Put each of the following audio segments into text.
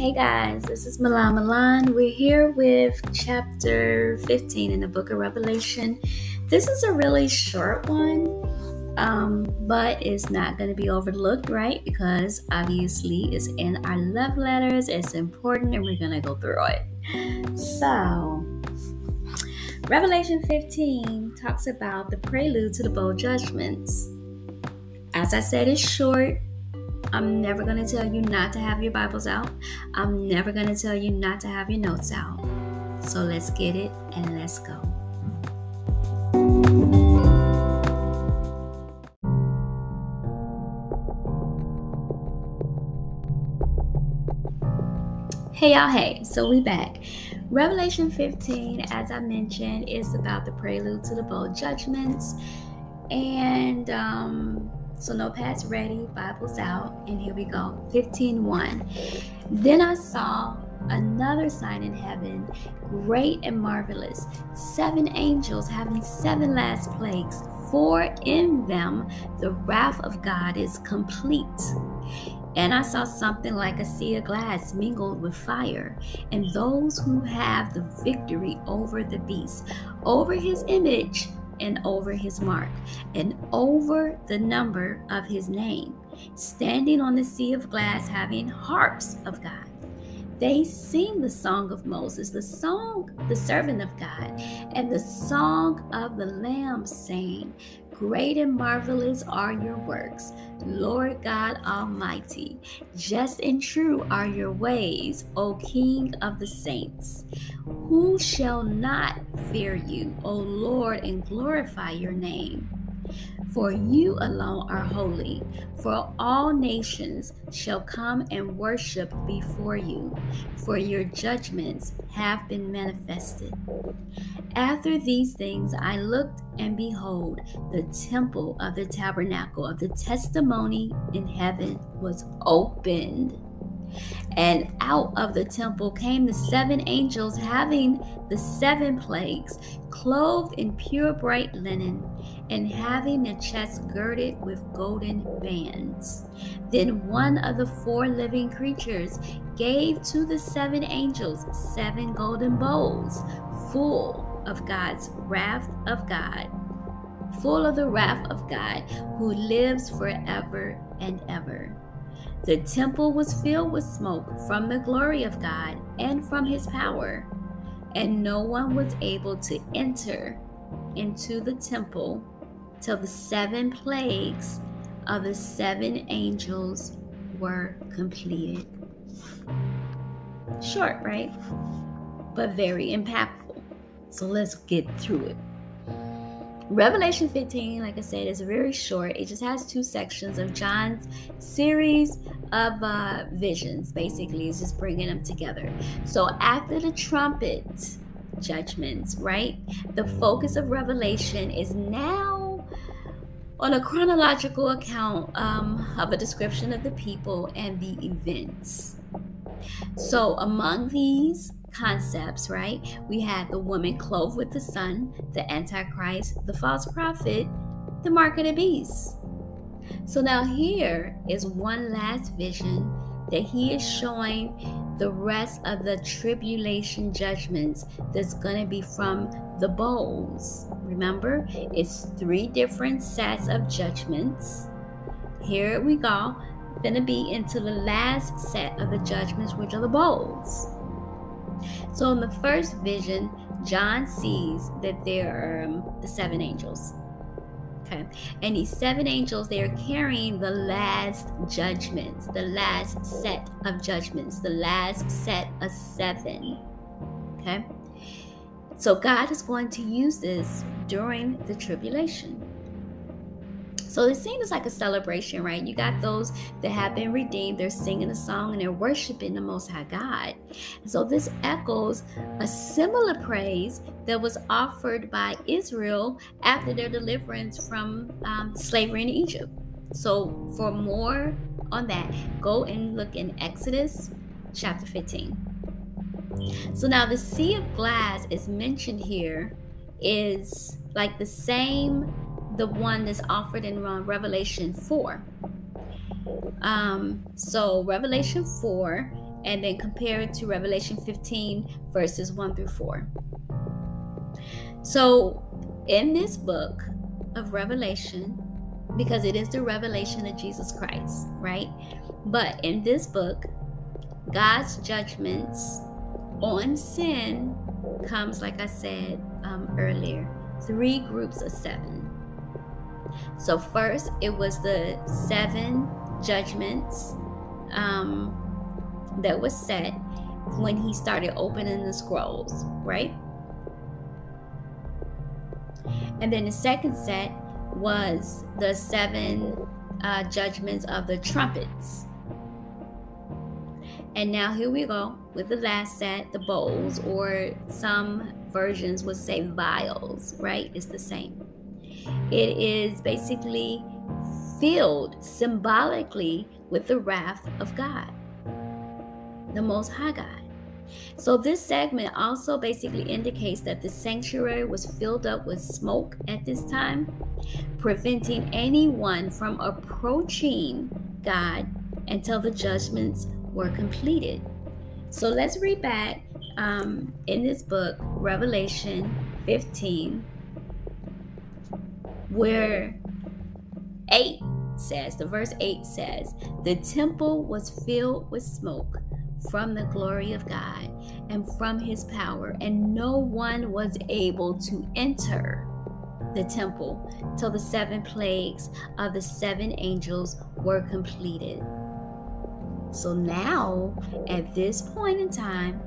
Hey guys, this is Milan Milan. We're here with chapter 15 in the book of Revelation. This is a really short one, um, but it's not going to be overlooked, right? Because obviously it's in our love letters, it's important, and we're going to go through it. So, Revelation 15 talks about the prelude to the bowl judgments. As I said, it's short I'm never going to tell you not to have your Bibles out. I'm never going to tell you not to have your notes out. So let's get it and let's go. Hey y'all, hey, so we back. Revelation 15, as I mentioned, is about the prelude to the bowl judgments. And um, so notepads ready, Bibles out, and here we go. 15:1. Then I saw another sign in heaven, great and marvelous, seven angels having seven last plagues, for in them the wrath of God is complete. And I saw something like a sea of glass mingled with fire, and those who have the victory over the beast, over his image, and over his mark, and over the number of his name, standing on the sea of glass, having harps of God. They sing the song of Moses, the song, the servant of God, and the song of the Lamb, saying, Great and marvelous are your works, Lord God Almighty. Just and true are your ways, O King of the saints. Who shall not fear you, O Lord, and glorify your name? For you alone are holy, for all nations shall come and worship before you, for your judgments have been manifested. After these things I looked, and behold, the temple of the tabernacle of the testimony in heaven was opened. And out of the temple came the seven angels having the seven plagues, clothed in pure bright linen, and having their chests girded with golden bands. Then one of the four living creatures gave to the seven angels seven golden bowls full of God's wrath of God, full of the wrath of God who lives forever and ever. The temple was filled with smoke from the glory of God and from his power, and no one was able to enter into the temple till the seven plagues of the seven angels were completed. Short, right? But very impactful. So let's get through it. Revelation 15, like I said, is very short. It just has two sections of John's series of uh, visions. Basically, it's just bringing them together. So after the trumpet judgments, right, the focus of Revelation is now on a chronological account um, of a description of the people and the events. So among these concepts, right? We had the woman clothed with the sun, the Antichrist, the false prophet, the mark of the beast. So now here is one last vision that he is showing the rest of the tribulation judgments that's going to be from the bowls. Remember, it's three different sets of judgments. Here we go. Going to be into the last set of the judgments, which are the bowls. So in the first vision, John sees that there are um, the seven angels. Okay. And these seven angels, they are carrying the last judgments, the last set of judgments, the last set of seven. Okay. So God is going to use this during the tribulation. So it seems like a celebration, right? You got those that have been redeemed, they're singing a song and they're worshiping the Most High God. so this echoes a similar praise that was offered by Israel after their deliverance from um, slavery in Egypt. So for more on that, go and look in Exodus chapter 15. So now the sea of glass is mentioned here is like the same the one that's offered in Revelation 4. Um, so, Revelation 4 and then compare it to Revelation 15, verses 1 through 4. So, in this book of Revelation, because it is the revelation of Jesus Christ, right? But in this book, God's judgments on sin comes, like I said um, earlier, three groups of seven. So, first, it was the seven judgments um, that was set when he started opening the scrolls, right? And then the second set was the seven uh, judgments of the trumpets. And now here we go with the last set, the bowls, or some versions would say vials, right? It's the same. It is basically filled symbolically with the wrath of God, the Most High God. So, this segment also basically indicates that the sanctuary was filled up with smoke at this time, preventing anyone from approaching God until the judgments were completed. So, let's read back um, in this book, Revelation 15, where 8 says, the verse 8 says, the temple was filled with smoke from the glory of God and from his power, and no one was able to enter the temple till the seven plagues of the seven angels were completed. So now, at this point in time,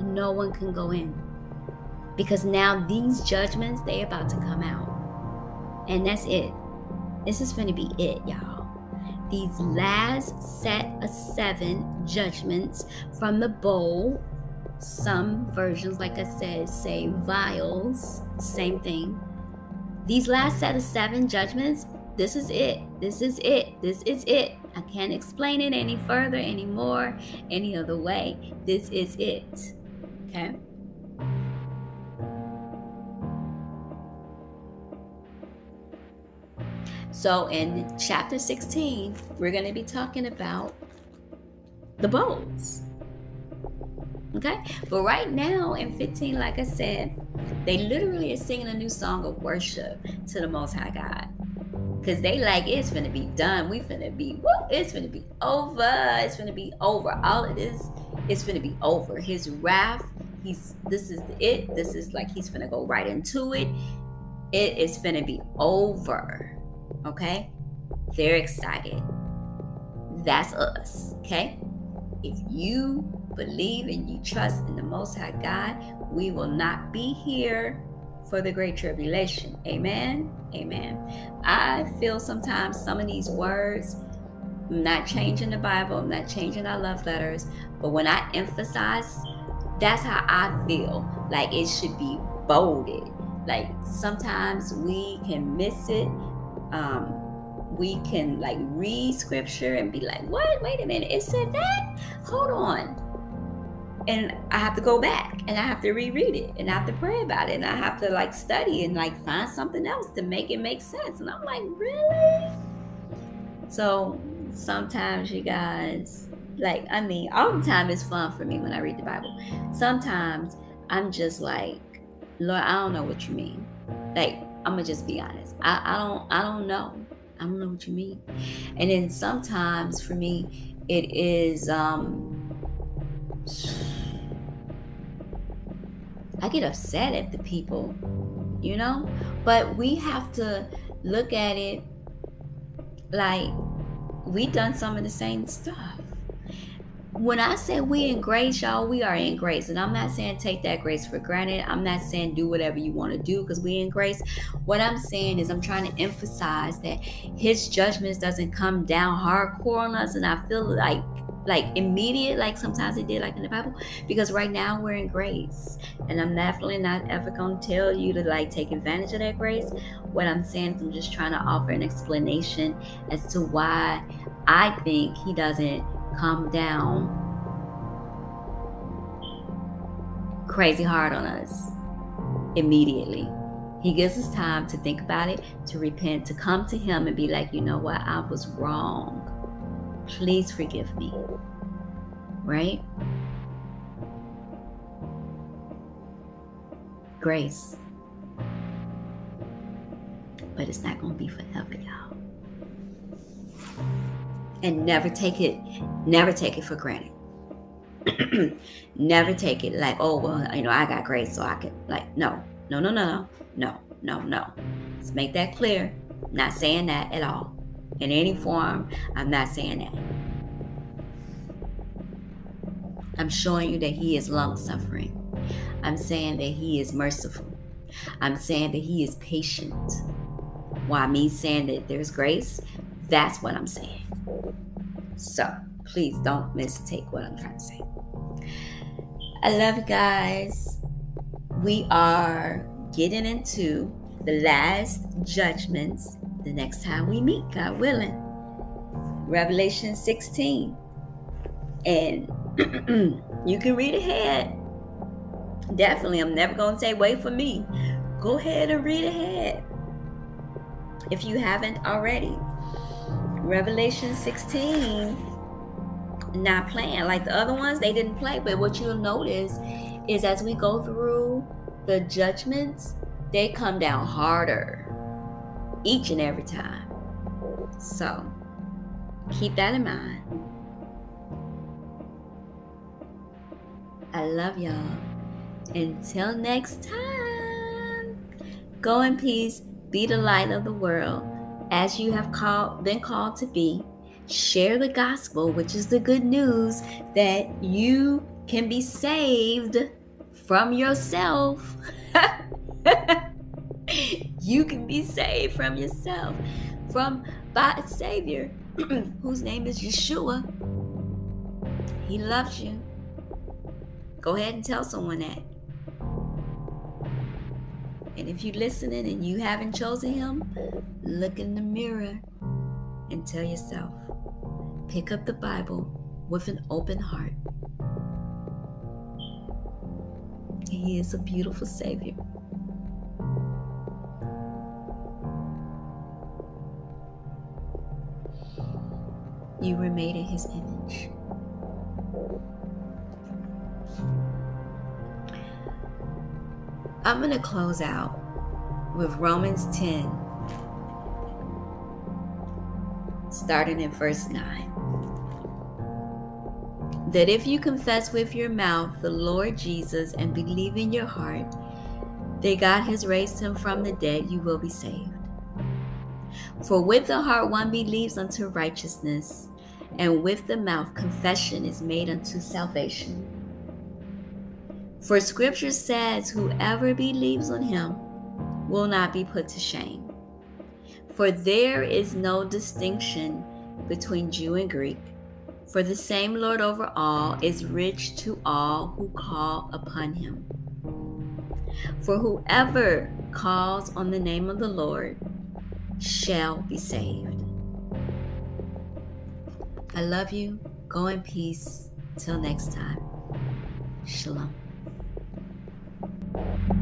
no one can go in because now these judgments they about to come out and that's it this is going to be it y'all these last set of seven judgments from the bowl. Some versions, like I said, say vials, same thing. These last set of seven judgments, this is it. This is it. This is it. I can't explain it any further, anymore, any other way. This is it. Okay? So in chapter 16, we're going to be talking about the bowls. Okay? But right now in 15, like I said, they literally are singing a new song of worship to the Most High God. Cause they like it's gonna be done. We finna be it's gonna be over. It's gonna be over. All this is gonna be over. His wrath, he's this is it. This is like he's gonna go right into it. It is gonna be over. Okay? They're excited. That's us. Okay? If you believe and you trust in the Most High God, we will not be here for the Great Tribulation. Amen. Amen. I feel sometimes some of these words, I'm not changing the Bible, I'm not changing our love letters, but when I emphasize, that's how I feel like it should be bolded. Like sometimes we can miss it um, we can like read scripture and be like, what? Wait a minute, it said that? Hold on. And I have to go back and I have to reread it and I have to pray about it and I have to like study and like find something else to make it make sense. And I'm like, really? So sometimes you guys, like, I mean, all the time it's fun for me when I read the Bible. Sometimes I'm just like, Lord, I don't know what you mean. Like, I'm gonna just be honest. I, I don't I don't know. I don't know what you mean. And then sometimes for me it is um I get upset at the people, you know? But we have to look at it like we done some of the same stuff when I say we in grace, y'all, we are in grace. And I'm not saying take that grace for granted. I'm not saying do whatever you want to do because we in grace. What I'm saying is I'm trying to emphasize that his judgments doesn't come down hardcore on us. And I feel like like immediate, like sometimes it did, like in the Bible, because right now we're in grace. And I'm definitely not ever gonna tell you to like take advantage of that grace. What I'm saying is I'm just trying to offer an explanation as to why I think he doesn't come down crazy hard on us immediately. He gives us time to think about it, to repent, to come to Him and be like, you know what, I was wrong. Please forgive me. right? Grace. But it's not going to be forever, y'all. And never take it, never take it for granted. never take it like, oh, well, you know, I got grace, so I can, like, no, no, no, no, no, no, no, no. Let's make that clear. not saying that at all. In any form, I'm not saying that. I'm showing you that He is long suffering. I'm saying that He is merciful. I'm saying that He is patient. Why me saying that there's grace, that's what I'm saying. So please don't mistake what I'm trying to say. I love you guys. We are getting into the last judgments the next time we meet, God willing. Revelation 16. And you can read ahead. Definitely, I'm never going to say, wait for me. Go ahead and read ahead if you haven't already. Revelation 16 not playing like the other ones they didn't play but what you'll notice is as we go through the judgments they come down harder each and every time. So keep that in mind. I love y'all. Until next time go in peace be the light of the world as you have called been called to be share the gospel, which is the good news that you can be saved from yourself. you can be saved from yourself, from by a Savior whose name is Yeshua. He loves you. Go ahead and tell someone that. And if you're listening and you haven't chosen Him, look in the mirror and tell yourself, pick up the Bible with an open heart. He is a beautiful Savior. You were made in His image. I'm going to close out with Romans 10, starting in verse 9 that if you confess with your mouth the Lord Jesus and believe in your heart that God has raised him from the dead, you will be saved. For with the heart one believes unto righteousness, and with the mouth confession is made unto salvation. For scripture says, Whoever believes on him will not be put to shame. For there is no distinction between Jew and Greek for the same Lord over all is rich to all who call upon him. For whoever calls on the name of the Lord shall be saved. I love you. Go in peace. Till next time. Shalom.